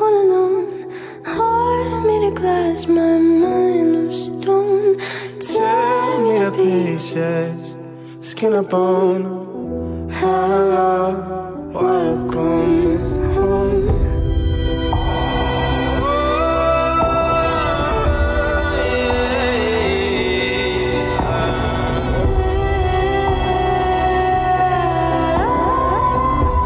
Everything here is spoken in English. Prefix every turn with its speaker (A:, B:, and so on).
A: all alone. Heart made of glass, my mind of stone. Tear me to
B: pieces, skin and bone.
A: Hello.